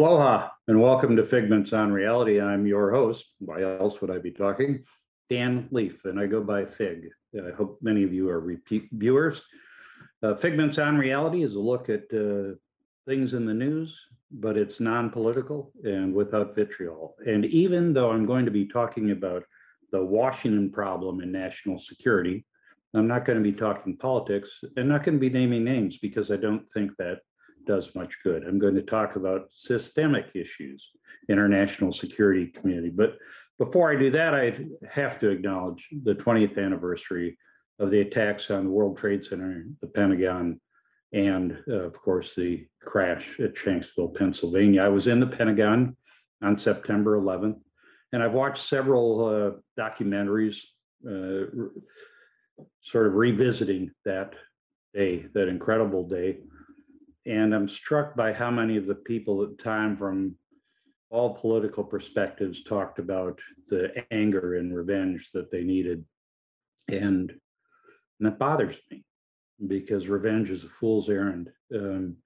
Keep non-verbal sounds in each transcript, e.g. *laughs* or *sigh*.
Aloha and welcome to Figments on Reality. I'm your host. Why else would I be talking? Dan Leaf, and I go by Fig. I hope many of you are repeat viewers. Uh, Figments on Reality is a look at uh, things in the news, but it's non-political and without vitriol. And even though I'm going to be talking about the Washington problem in national security, I'm not going to be talking politics and not going to be naming names because I don't think that does much good. I'm going to talk about systemic issues in our national security community. But before I do that, I have to acknowledge the 20th anniversary of the attacks on the World Trade Center, the Pentagon, and uh, of course the crash at Shanksville, Pennsylvania. I was in the Pentagon on September 11th, and I've watched several uh, documentaries uh, sort of revisiting that day, that incredible day. And I'm struck by how many of the people at the time from all political perspectives talked about the anger and revenge that they needed. And, and that bothers me because revenge is a fool's errand. Um,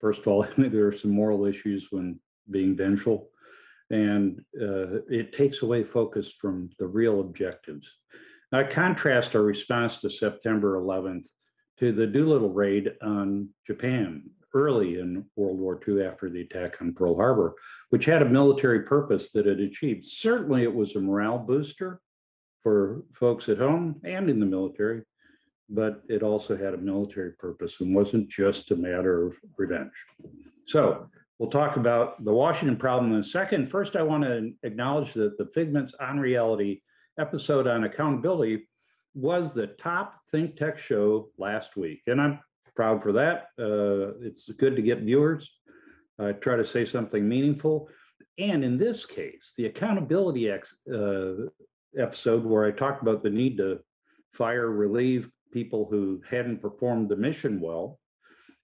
first of all, *laughs* I think there are some moral issues when being vengeful, and uh, it takes away focus from the real objectives. I contrast our response to September 11th to the Doolittle raid on Japan early in World War II after the attack on Pearl Harbor, which had a military purpose that it achieved. Certainly, it was a morale booster for folks at home and in the military, but it also had a military purpose and wasn't just a matter of revenge. So, we'll talk about the Washington problem in a second. First, I want to acknowledge that the Figments on Reality episode on accountability was the top think tech show last week. And I'm proud for that. Uh, it's good to get viewers. I try to say something meaningful. And in this case, the accountability ex, uh, episode where I talked about the need to fire, relieve people who hadn't performed the mission well,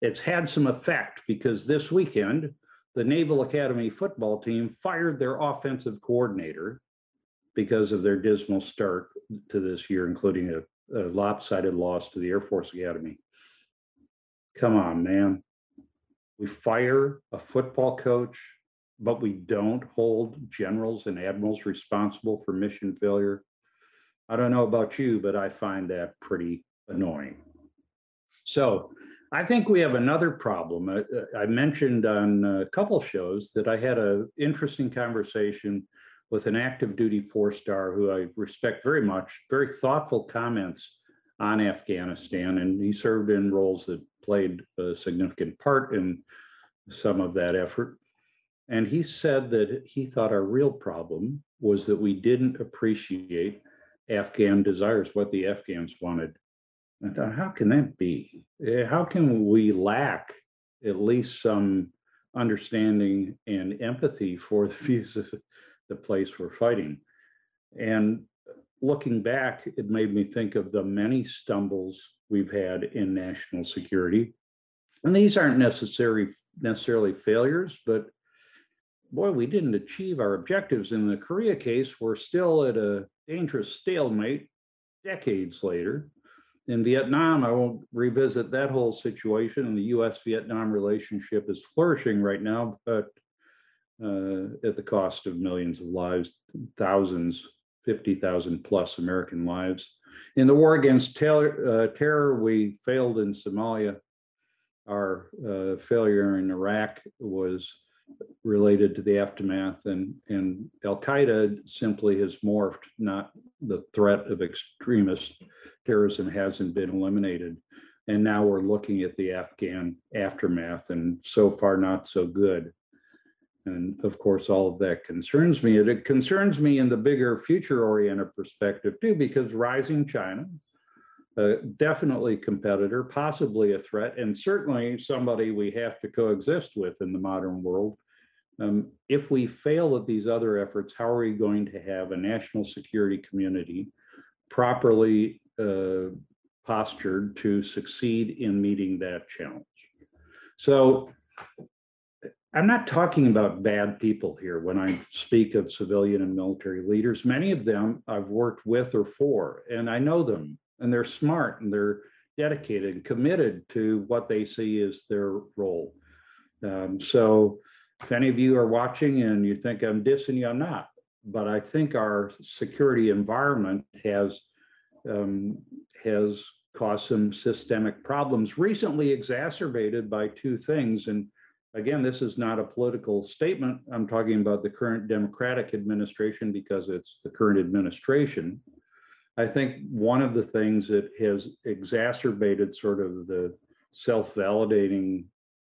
it's had some effect because this weekend, the Naval Academy football team fired their offensive coordinator because of their dismal start to this year, including a, a lopsided loss to the Air Force Academy. Come on, man. We fire a football coach, but we don't hold generals and admirals responsible for mission failure. I don't know about you, but I find that pretty annoying. So I think we have another problem. I, I mentioned on a couple shows that I had an interesting conversation with an active duty four star who I respect very much, very thoughtful comments on Afghanistan. And he served in roles that played a significant part in some of that effort. And he said that he thought our real problem was that we didn't appreciate Afghan desires, what the Afghans wanted. I thought, how can that be? Eh, how can we lack at least some understanding and empathy for the *laughs* views of the place we're fighting. And looking back, it made me think of the many stumbles we've had in national security. And these aren't necessary, necessarily failures, but boy, we didn't achieve our objectives. In the Korea case, we're still at a dangerous stalemate decades later. In Vietnam, I won't revisit that whole situation. And the US Vietnam relationship is flourishing right now, but at the cost of millions of lives, thousands, 50,000 plus American lives. In the war against terror, uh, terror we failed in Somalia. Our uh, failure in Iraq was related to the aftermath, and, and Al Qaeda simply has morphed, not the threat of extremist terrorism hasn't been eliminated. And now we're looking at the Afghan aftermath, and so far, not so good. And of course, all of that concerns me. And it concerns me in the bigger future oriented perspective too, because rising China, uh, definitely competitor, possibly a threat, and certainly somebody we have to coexist with in the modern world. Um, if we fail at these other efforts, how are we going to have a national security community properly uh, postured to succeed in meeting that challenge? So I'm not talking about bad people here when I speak of civilian and military leaders. Many of them I've worked with or for, and I know them, and they're smart and they're dedicated and committed to what they see as their role. Um, so if any of you are watching and you think I'm dissing you, I'm not. But I think our security environment has um, has caused some systemic problems, recently exacerbated by two things. And again, this is not a political statement. I'm talking about the current Democratic administration because it's the current administration. I think one of the things that has exacerbated sort of the self-validating,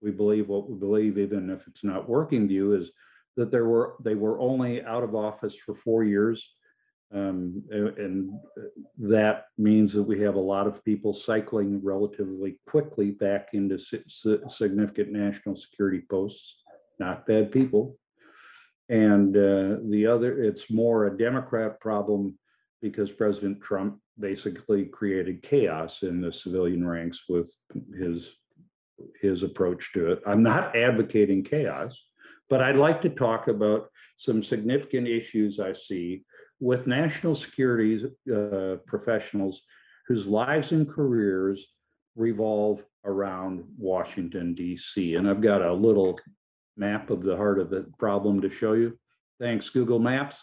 we believe what we believe, even if it's not working view, is that there were they were only out of office for four years. Um, and that means that we have a lot of people cycling relatively quickly back into si- si- significant national security posts, not bad people. And uh, the other, it's more a Democrat problem because President Trump basically created chaos in the civilian ranks with his his approach to it. I'm not advocating chaos, but I'd like to talk about some significant issues I see with national security uh, professionals whose lives and careers revolve around Washington, D.C. And I've got a little map of the heart of the problem to show you. Thanks, Google Maps.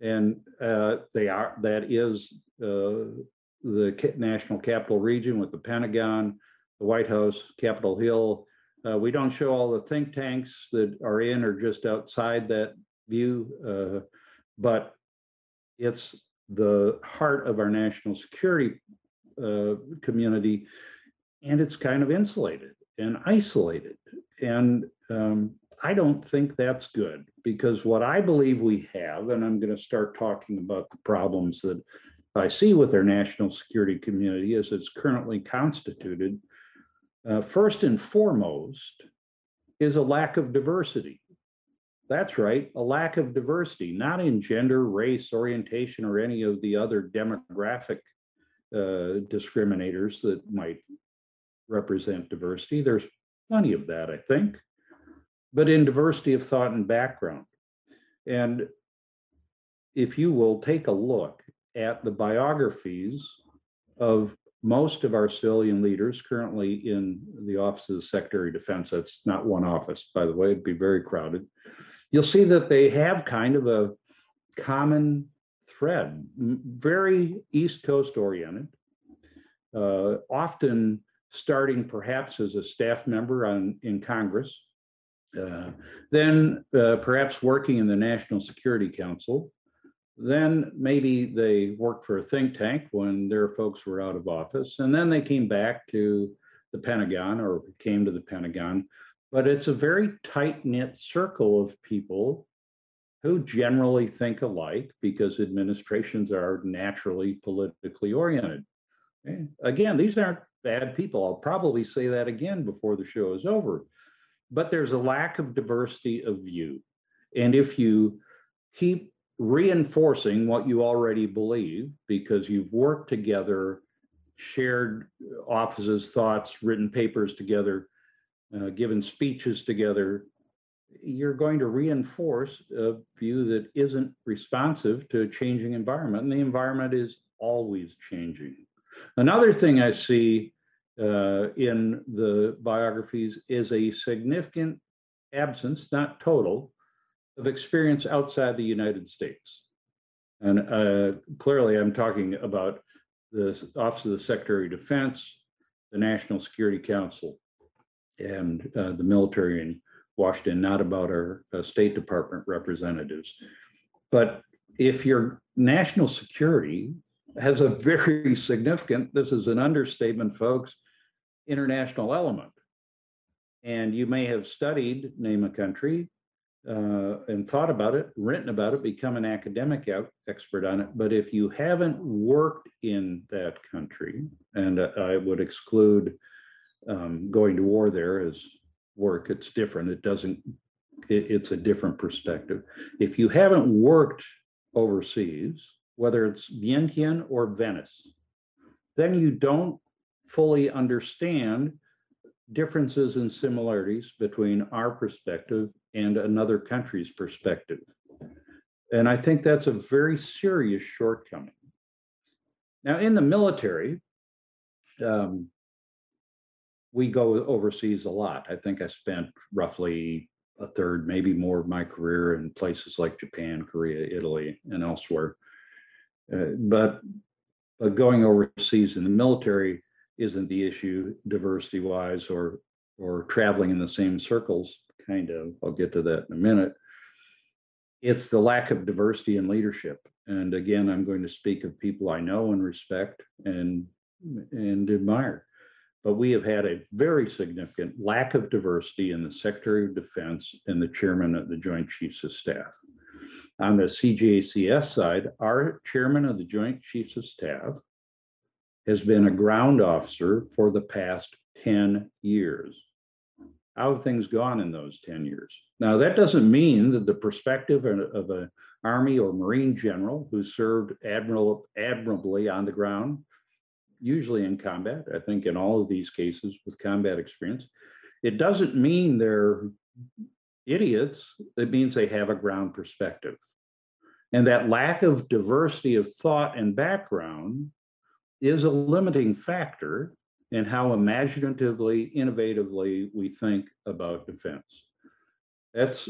And uh, they are, that is uh, the National Capital Region with the Pentagon, the White House, Capitol Hill. Uh, we don't show all the think tanks that are in or just outside that view, uh, but it's the heart of our national security uh, community, and it's kind of insulated and isolated. And um, I don't think that's good because what I believe we have, and I'm going to start talking about the problems that I see with our national security community as it's currently constituted. Uh, first and foremost is a lack of diversity. That's right, a lack of diversity, not in gender, race, orientation, or any of the other demographic uh, discriminators that might represent diversity. There's plenty of that, I think, but in diversity of thought and background. And if you will take a look at the biographies of most of our civilian leaders currently in the Office of the Secretary of Defense, that's not one office, by the way, it'd be very crowded. You'll see that they have kind of a common thread, very East Coast oriented, uh, often starting perhaps as a staff member on, in Congress, uh, then uh, perhaps working in the National Security Council. Then maybe they worked for a think tank when their folks were out of office, and then they came back to the Pentagon or came to the Pentagon. But it's a very tight knit circle of people who generally think alike because administrations are naturally politically oriented. Okay? Again, these aren't bad people. I'll probably say that again before the show is over. But there's a lack of diversity of view. And if you keep reinforcing what you already believe because you've worked together, shared offices, thoughts, written papers together, uh, given speeches together, you're going to reinforce a view that isn't responsive to a changing environment. And the environment is always changing. Another thing I see uh, in the biographies is a significant absence, not total, of experience outside the United States. And uh, clearly, I'm talking about the Office of the Secretary of Defense, the National Security Council, and uh, the military in Washington, not about our uh, State Department representatives. But if your national security has a *laughs* very significant, this is an understatement, folks, international element. And you may have studied, name a country, uh, and thought about it, written about it, become an academic expert on it. But if you haven't worked in that country, and uh, I would exclude um, going to war there is work, it's different. It doesn't, it, it's a different perspective. If you haven't worked overseas, whether it's Vientiane or Venice, then you don't fully understand differences and similarities between our perspective and another country's perspective. And I think that's a very serious shortcoming. Now, in the military, um, we go overseas a lot. I think I spent roughly a third, maybe more of my career in places like Japan, Korea, Italy, and elsewhere. Uh, but, but going overseas in the military isn't the issue diversity wise or or traveling in the same circles, kind of. I'll get to that in a minute. It's the lack of diversity in leadership. And again, I'm going to speak of people I know and respect and and admire. But we have had a very significant lack of diversity in the Secretary of Defense and the chairman of the Joint Chiefs of Staff. On the CJCS side, our chairman of the Joint Chiefs of Staff has been a ground officer for the past 10 years. How have things gone in those 10 years? Now, that doesn't mean that the perspective of an Army or Marine general who served admirably on the ground, usually in combat, I think in all of these cases with combat experience, it doesn't mean they're idiots. It means they have a ground perspective. And that lack of diversity of thought and background is a limiting factor in how imaginatively, innovatively we think about defense. That's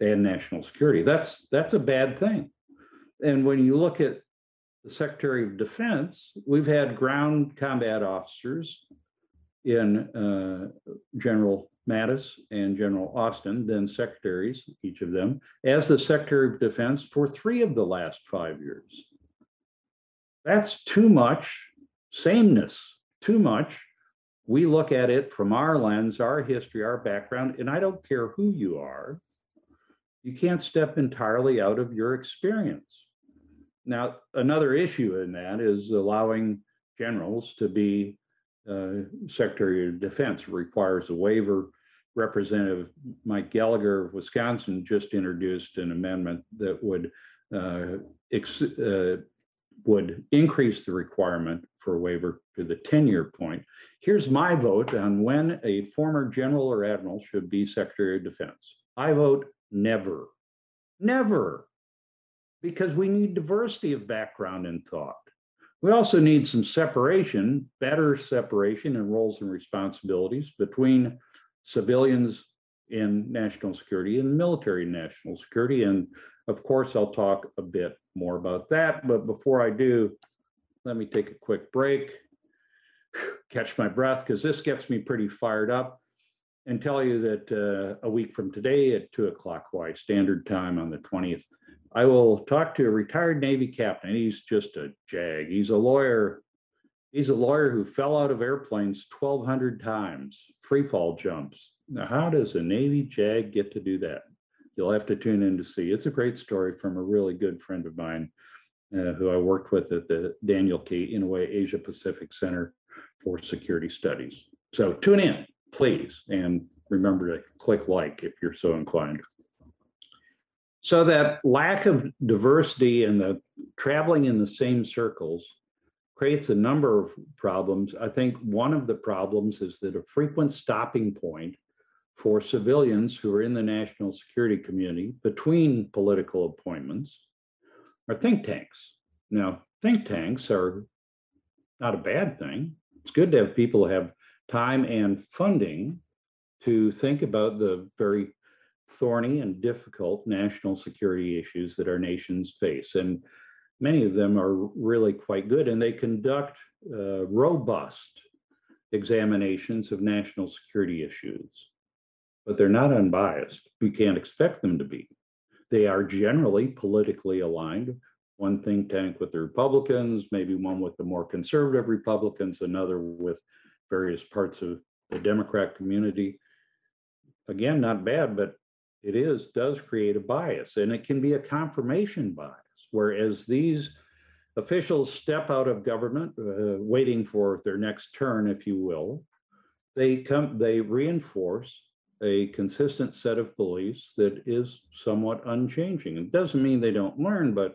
and national security. That's that's a bad thing. And when you look at the Secretary of Defense, we've had ground combat officers in uh, General Mattis and General Austin, then secretaries, each of them, as the Secretary of Defense for three of the last five years. That's too much sameness, too much. We look at it from our lens, our history, our background, and I don't care who you are. You can't step entirely out of your experience. Now, another issue in that is allowing generals to be uh, Secretary of Defense requires a waiver. Representative Mike Gallagher of Wisconsin just introduced an amendment that would uh, ex- uh, would increase the requirement for waiver to the 10-year point. Here's my vote on when a former general or admiral should be Secretary of Defense. I vote never, never, because we need diversity of background and thought. We also need some separation, better separation in roles and responsibilities between civilians in national security and military national security. And of course, I'll talk a bit more about that. But before I do, let me take a quick break, catch my breath, because this gets me pretty fired up, and tell you that uh, a week from today at two o'clock Hawaii Standard Time on the 20th, I will talk to a retired Navy captain. He's just a jag. He's a lawyer. He's a lawyer who fell out of airplanes 1,200 times, free fall jumps. Now, how does a Navy jag get to do that? You'll have to tune in to see. It's a great story from a really good friend of mine uh, who I worked with at the Daniel K. Inouye Asia Pacific Center for Security Studies. So tune in, please, and remember to click like if you're so inclined. So that lack of diversity and the traveling in the same circles creates a number of problems. I think one of the problems is that a frequent stopping point for civilians who are in the national security community between political appointments are think tanks. Now, think tanks are not a bad thing. It's good to have people have time and funding to think about the very thorny and difficult national security issues that our nations face. And many of them are really quite good, and they conduct uh, robust examinations of national security issues. But they're not unbiased. We can't expect them to be. They are generally politically aligned. One think tank with the Republicans, maybe one with the more conservative Republicans, another with various parts of the Democrat community. Again, not bad, but it is does create a bias, and it can be a confirmation bias. Whereas these officials step out of government, uh, waiting for their next turn, if you will, they come, they reinforce a consistent set of beliefs that is somewhat unchanging. It doesn't mean they don't learn, but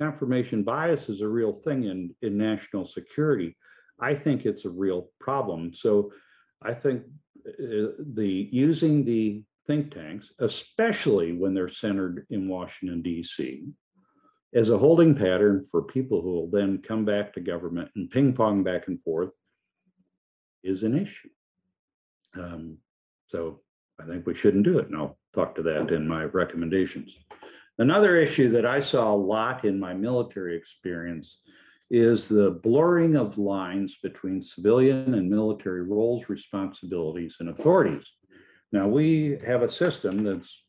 confirmation bias is a real thing in, in national security. I think it's a real problem. So I think uh, the using the think tanks, especially when they're centered in Washington, D.C., as a holding pattern for people who will then come back to government and ping pong back and forth is an issue. Um, so I think we shouldn't do it. And I'll talk to that in my recommendations. Another issue that I saw a lot in my military experience is the blurring of lines between civilian and military roles, responsibilities, and authorities. Now, we have a system that's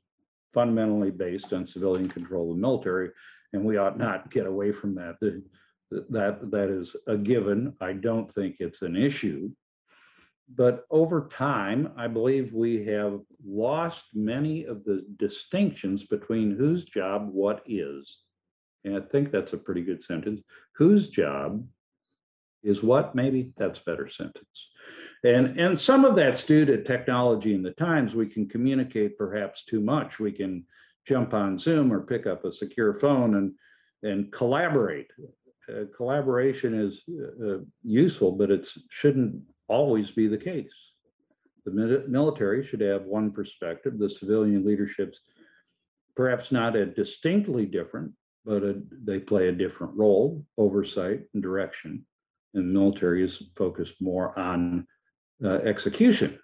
fundamentally based on civilian control of the military, and we ought not get away from that. The- That, that is a given. I don't think it's an issue. But over time, I believe we have lost many of the distinctions between whose job what is. And I think that's a pretty good sentence. Whose job is what? Maybe that's better sentence. And, and some of that's due to technology and the times. We can communicate perhaps too much. We can jump on Zoom or pick up a secure phone and, and collaborate. Uh, collaboration is uh, useful, but it shouldn't always be the case. The military should have one perspective, the civilian leadership's perhaps not a distinctly different, but a- they play a different role, oversight and direction. And the military is focused more on execution.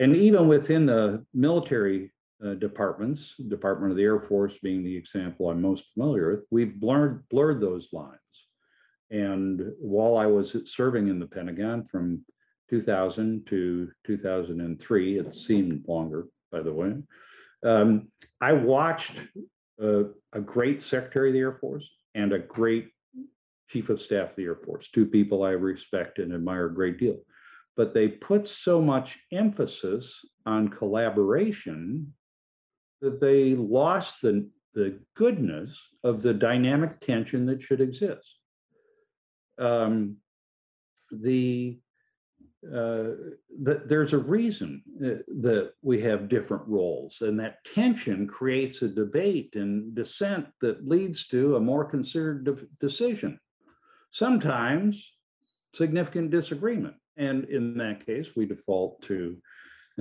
And even within the military uh, departments, Department of the Air Force being the example I'm most familiar with, we've blurred, blurred those lines. And while I was serving in the Pentagon from 2000 to 2003, it seemed longer, by the way, um, I watched uh, a great Secretary of the Air Force and a great Chief of Staff of the Air Force, two people I respect and admire a great deal. But they put so much emphasis on collaboration that they lost the, the goodness of the dynamic tension that should exist. Um, the uh, that there's a reason uh, that we have different roles, and that tension creates a debate and dissent that leads to a more considered de- decision. Sometimes significant disagreement, and in that case, we default to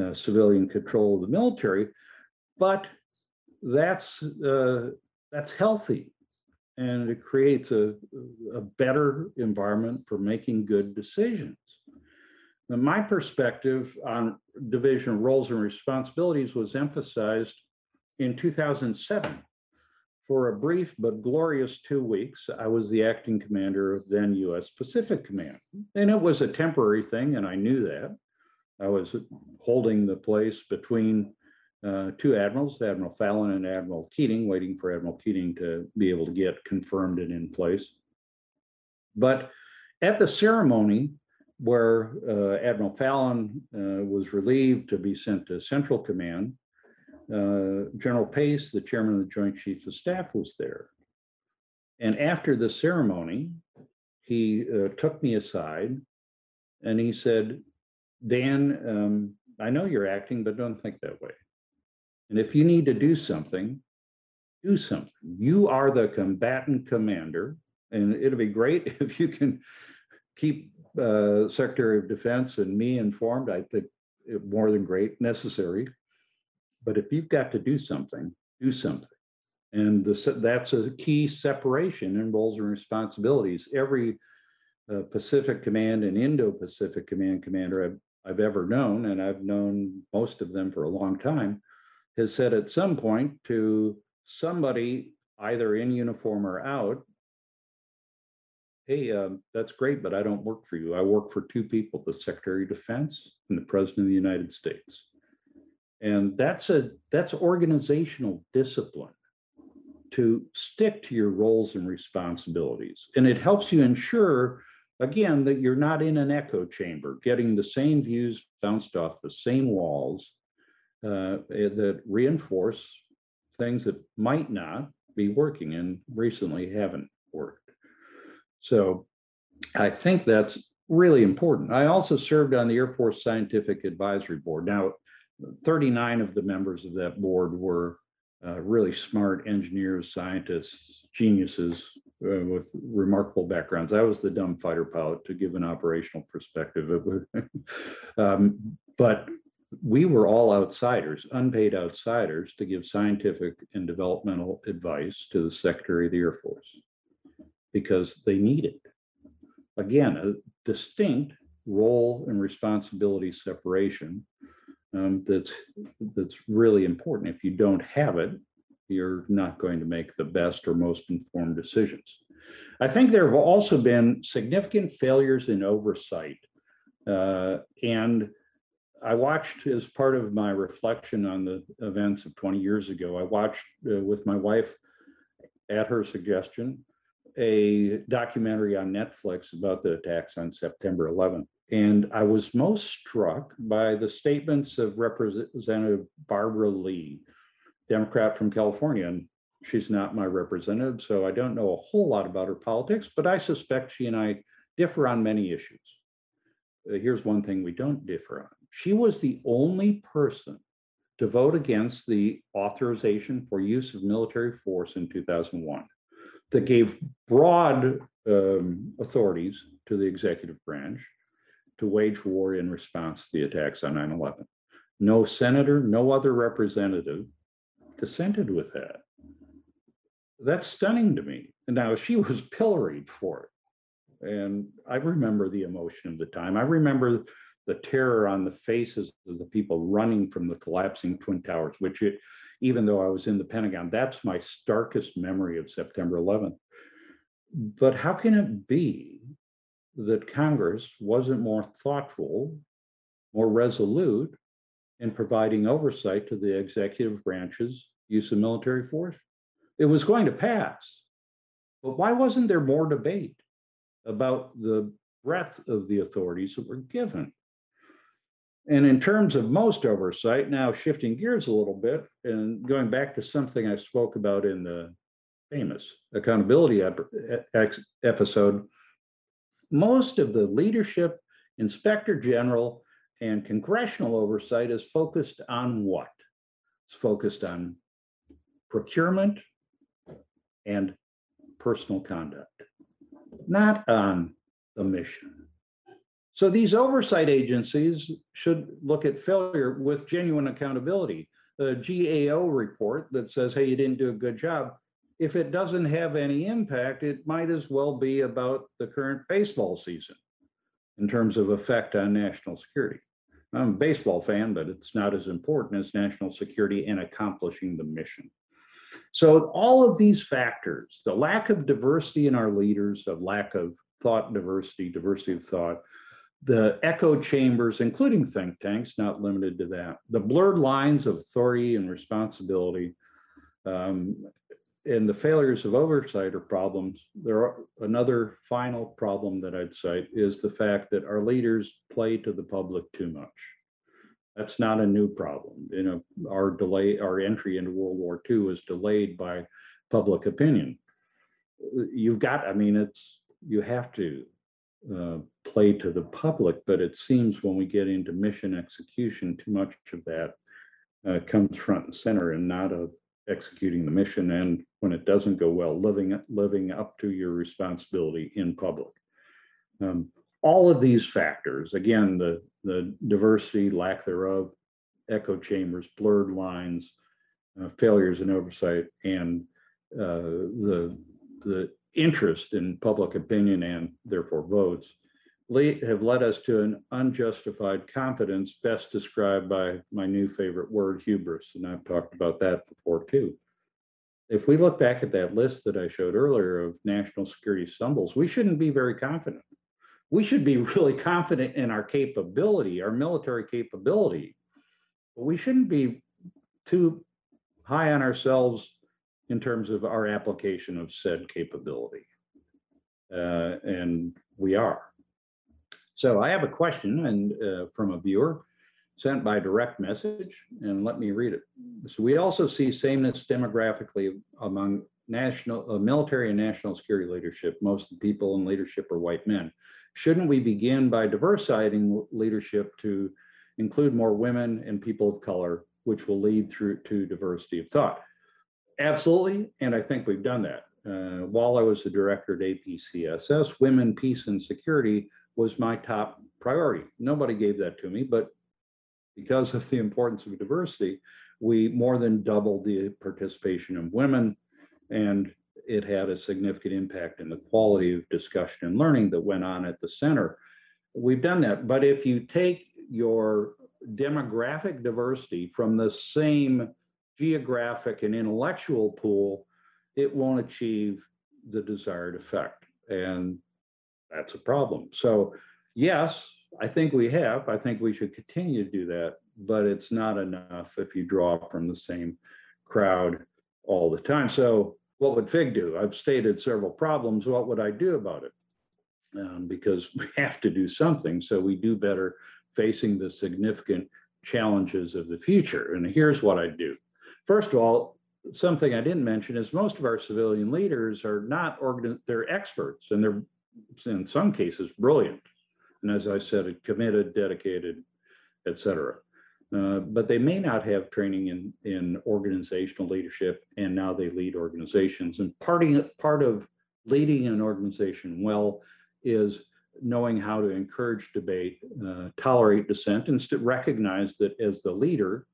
uh, civilian control of the military. But that's uh, that's healthy, and it creates a, a better environment for making good decisions. Now, my perspective on division of roles and responsibilities was emphasized in 2007. For a brief but glorious two weeks, I was the acting commander of then US Pacific Command. And it was a temporary thing, and I knew that. I was holding the place between uh, two admirals, Admiral Fallon and Admiral Keating, waiting for Admiral Keating to be able to get confirmed and in place. But at the ceremony, where uh, Admiral Fallon uh, was relieved to be sent to Central Command. Uh, General Pace, the chairman of the Joint Chiefs of Staff, was there. And after the ceremony, he uh, took me aside and he said, Dan, um, I know you're acting, but don't think that way. And if you need to do something, do something. You are the combatant commander, and it'll be great *laughs* if you can keep uh, Secretary of Defense and me informed, I think more than great, necessary. But if you've got to do something, do something. And the, that's a key separation in roles and responsibilities. Every uh, Pacific Command and Indo-Pacific Command commander I've, I've ever known, and I've known most of them for a long time, has said at some point to somebody either in uniform or out, hey, um, that's great, but I don't work for you. I work for two people, the Secretary of Defense and the President of the United States. And that's a, that's organizational discipline to stick to your roles and responsibilities. And it helps you ensure, again, that you're not in an echo chamber, getting the same views bounced off the same walls uh, eh, that reinforce things that might not be working and recently haven't worked. So I think that's really important. I also served on the Air Force Scientific Advisory Board. Now, 39 of the members of that board were uh, really smart engineers, scientists, geniuses uh, with remarkable backgrounds. I was the dumb fighter pilot to give an operational perspective. *laughs* Um, but we were all outsiders, unpaid outsiders, to give scientific and developmental advice to the Secretary of the Air Force because they need it. Again, a distinct role and responsibility separation. Um, that's, that's really important. If you don't have it, you're not going to make the best or most informed decisions. I think there have also been significant failures in oversight. Uh, and I watched as part of my reflection on the events of 20 years ago, I watched uh, with my wife at her suggestion, a documentary on Netflix about the attacks on September 11th. And I was most struck by the statements of Representative Barbara Lee, Democrat from California. And she's not my representative, so I don't know a whole lot about her politics, but I suspect she and I differ on many issues. Uh, here's one thing we don't differ on. She was the only person to vote against the authorization for use of military force in 2001 that gave broad um, authorities to the executive branch to wage war in response to the attacks on 9 11. No senator, no other representative dissented with that. That's stunning to me. Now she was pilloried for it. And I remember the emotion of the time. I remember the terror on the faces of the people running from the collapsing Twin Towers, which it, even though I was in the Pentagon, that's my starkest memory of September 11th. But how can it be that Congress wasn't more thoughtful, more resolute in providing oversight to the executive branch's use of military force? It was going to pass. But why wasn't there more debate about the breadth of the authorities that were given? And in terms of most oversight, now shifting gears a little bit and going back to something I spoke about in the famous accountability ep- episode, most of the leadership, inspector general, and congressional oversight is focused on what? It's focused on procurement and personal conduct, not on the mission. So these oversight agencies should look at failure with genuine accountability. A GAO report that says, hey, you didn't do a good job. If it doesn't have any impact, it might as well be about the current baseball season in terms of effect on national security. I'm a baseball fan, but it's not as important as national security and accomplishing the mission. So all of these factors, the lack of diversity in our leaders, a lack of thought diversity, diversity of thought, the echo chambers, including think tanks, not limited to that, the blurred lines of authority and responsibility, um, and the failures of oversight are problems. There are another final problem that I'd cite is the fact that our leaders play to the public too much. That's not a new problem. You know, our delay, our entry into World War II was delayed by public opinion. You've got, I mean, it's you have to uh, play to the public, but it seems when we get into mission execution, too much of that uh, comes front and center and not of executing the mission. And when it doesn't go well, living living up to your responsibility in public. Um, all of these factors, again, the the diversity, lack thereof, echo chambers, blurred lines, uh, failures in oversight, and uh, the the interest in public opinion and therefore votes have led us to an unjustified confidence best described by my new favorite word hubris and i've talked about that before too if we look back at that list that i showed earlier of national security stumbles we shouldn't be very confident we should be *laughs* really confident in our capability our military capability but we shouldn't be too high on ourselves in terms of our application of said capability. Uh, and we are. So I have a question and uh, from a viewer sent by direct message, and let me read it. So we also see sameness demographically among national, uh, military and national security leadership. Most of the people in leadership are white men. Shouldn't we begin by diversifying leadership to include more women and people of color, which will lead through to diversity of thought? Absolutely, and I think we've done that. Uh, while I was the director at APCSS, women, peace, and security was my top priority. Nobody gave that to me, but because of the importance of diversity, we more than doubled the participation of women, and it had a significant impact in the quality of discussion and learning that went on at the center. We've done that, but if you take your demographic diversity from the same geographic and intellectual pool, it won't achieve the desired effect. And that's a problem. So yes, I think we have, I think we should continue to do that, but it's not enough if you draw from the same crowd all the time. So what would FIG do? I've stated several problems. What would I do about it? Um, because *laughs* we have to do something so we do better facing the significant challenges of the future. And here's what I do. First of all, something I didn't mention is most of our civilian leaders are not organ, they're experts and they're in some cases brilliant. And as I said, committed, dedicated, et cetera. Uh, but they may not have training in, in organizational leadership and now they lead organizations. And parting, part of leading an organization well is knowing how to encourage debate, uh, tolerate dissent, and to recognize that as the leader,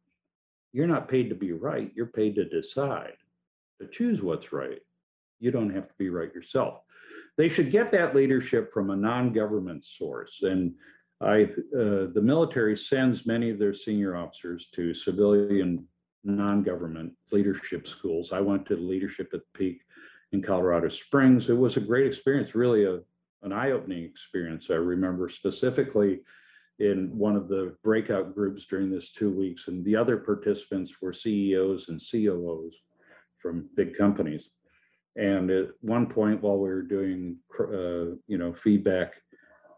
you're not paid to be right. You're paid to decide, to choose what's right. You don't have to be right yourself. They should get that leadership from a non-government source. And I, uh, the military sends many of their senior officers to civilian non-government leadership schools. I went to leadership at Peak in Colorado Springs. It was a great experience, really a, an eye-opening experience. I remember specifically in one of the breakout groups during this two weeks, and the other participants were CEOs and COOs from big companies. And at one point, while we were doing, uh, you know, feedback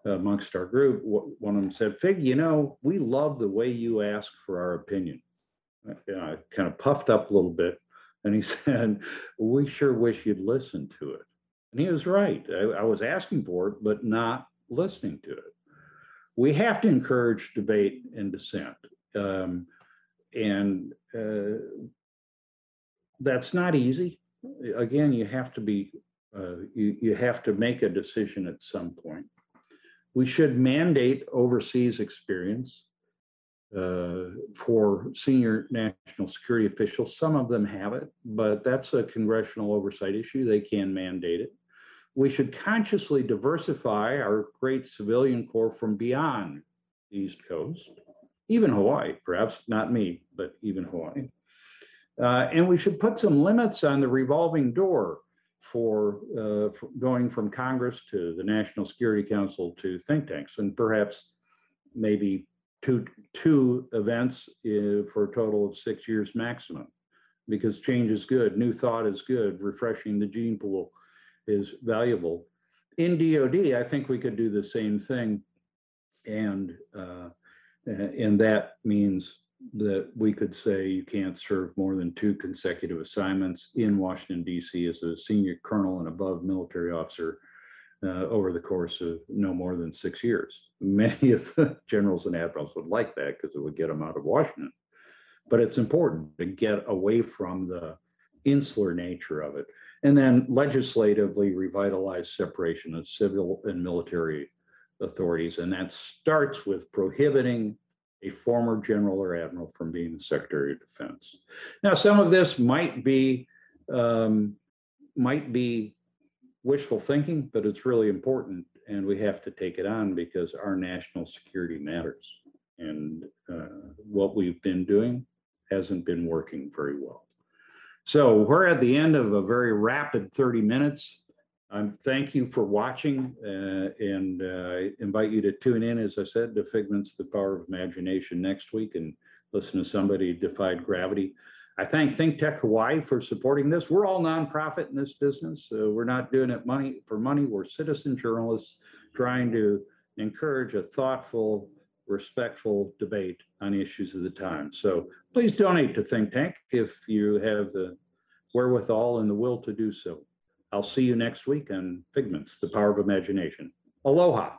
amongst our group, one of them said, "Fig, you know, we love the way you ask for our opinion." Know, I kind of puffed up a little bit, and he *laughs* said, "We sure wish you'd listen to it." And he was right. I, I was asking for it, but not listening to it we have to encourage debate and dissent. Um, and uh, that's not easy. Again, you have to be, uh, you, you have to make a decision at some point. We should mandate overseas experience uh, for senior national security officials. Some of them have it, but that's a congressional oversight issue. They can mandate it we should consciously diversify our great civilian corps from beyond the East Coast, even Hawaii, perhaps not me, but even Hawaii. Uh, and we should put some limits on the revolving door for, uh, for going from Congress to the National Security Council to think tanks, and perhaps maybe two two events uh, for a total of six years maximum, because change is good, new thought is good, refreshing the gene pool is valuable. In DoD, I think we could do the same thing. And, uh, and that means that we could say you can't serve more than two consecutive assignments in Washington DC as a senior colonel and above military officer uh, over the course of no more than six years. Many of the *laughs* generals and admirals would like that because it would get them out of Washington. But it's important to get away from the insular nature of it. And then legislatively revitalize separation of civil and military authorities. And that starts with prohibiting a former general or admiral from being the Secretary of Defense. Now, some of this might be um, might be wishful thinking, but it's really important, and we have to take it on because our national security matters. And uh, what we've been doing hasn't been working very well. So we're at the end of a very rapid 30 minutes. Um, thank you for watching uh, and uh, invite you to tune in, as I said, to Figments, the Power of Imagination next week and listen to somebody defied gravity. I thank Think Tech Hawaii for supporting this. We're all nonprofit in this business. We're not doing it money for money. We're citizen journalists trying to encourage a thoughtful, respectful debate on issues of the time. So please donate to Think Tank if you have the wherewithal and the will to do so. I'll see you next week on Figments, the Power of Imagination. Aloha.